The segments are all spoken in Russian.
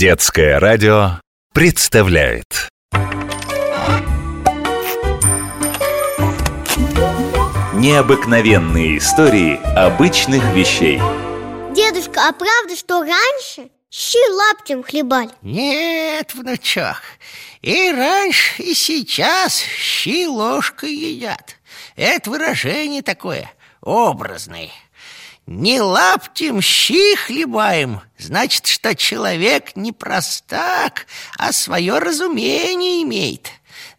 Детское радио представляет. Необыкновенные истории обычных вещей. Дедушка, а правда, что раньше щи лаптем хлебали? Нет, внучок, и раньше, и сейчас щи ложкой едят. Это выражение такое, образное не лаптем щи хлебаем, значит, что человек не простак, а свое разумение имеет.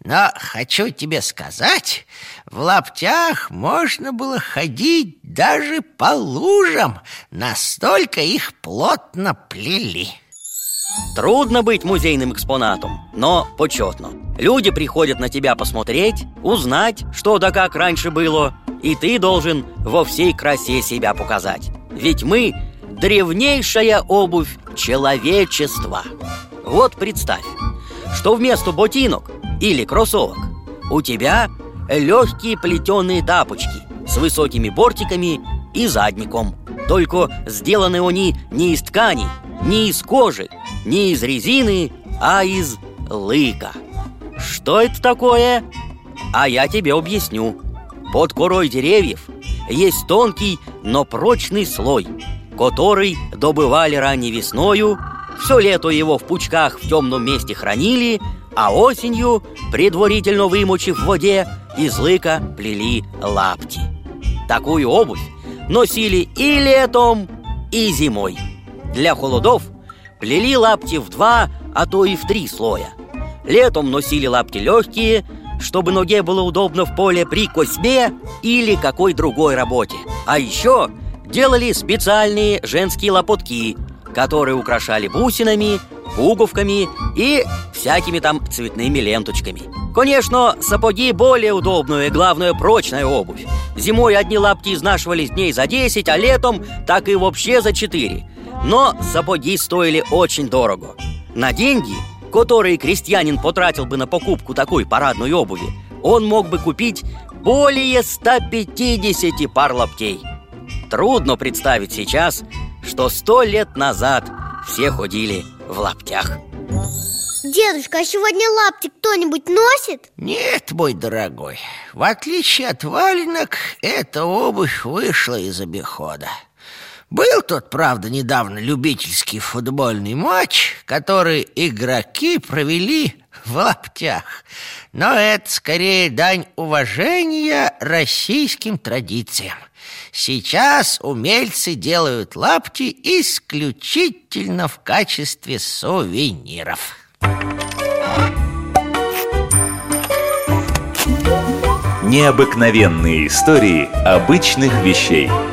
Но хочу тебе сказать, в лаптях можно было ходить даже по лужам, настолько их плотно плели. Трудно быть музейным экспонатом, но почетно. Люди приходят на тебя посмотреть, узнать, что да как раньше было, и ты должен во всей красе себя показать. Ведь мы – древнейшая обувь человечества. Вот представь, что вместо ботинок или кроссовок у тебя легкие плетеные тапочки с высокими бортиками и задником. Только сделаны они не из ткани, не из кожи, не из резины, а из лыка. Что это такое? А я тебе объясню. Под корой деревьев есть тонкий, но прочный слой, который добывали ранней весною, все лето его в пучках в темном месте хранили, а осенью, предварительно вымочив в воде, из лыка плели лапти. Такую обувь носили и летом, и зимой. Для холодов плели лапти в два, а то и в три слоя. Летом носили лапти легкие – чтобы ноге было удобно в поле при косьбе или какой другой работе. А еще делали специальные женские лопотки, которые украшали бусинами, пуговками и всякими там цветными ленточками. Конечно, сапоги более удобную и, главное, прочная обувь. Зимой одни лапти изнашивались дней за 10, а летом так и вообще за 4. Но сапоги стоили очень дорого. На деньги – которые крестьянин потратил бы на покупку такой парадной обуви, он мог бы купить более 150 пар лаптей. Трудно представить сейчас, что сто лет назад все ходили в лаптях. Дедушка, а сегодня лапти кто-нибудь носит? Нет, мой дорогой В отличие от валенок, эта обувь вышла из обихода был тут, правда, недавно любительский футбольный матч, который игроки провели в лаптях. Но это скорее дань уважения российским традициям. Сейчас умельцы делают лапти исключительно в качестве сувениров. Необыкновенные истории обычных вещей –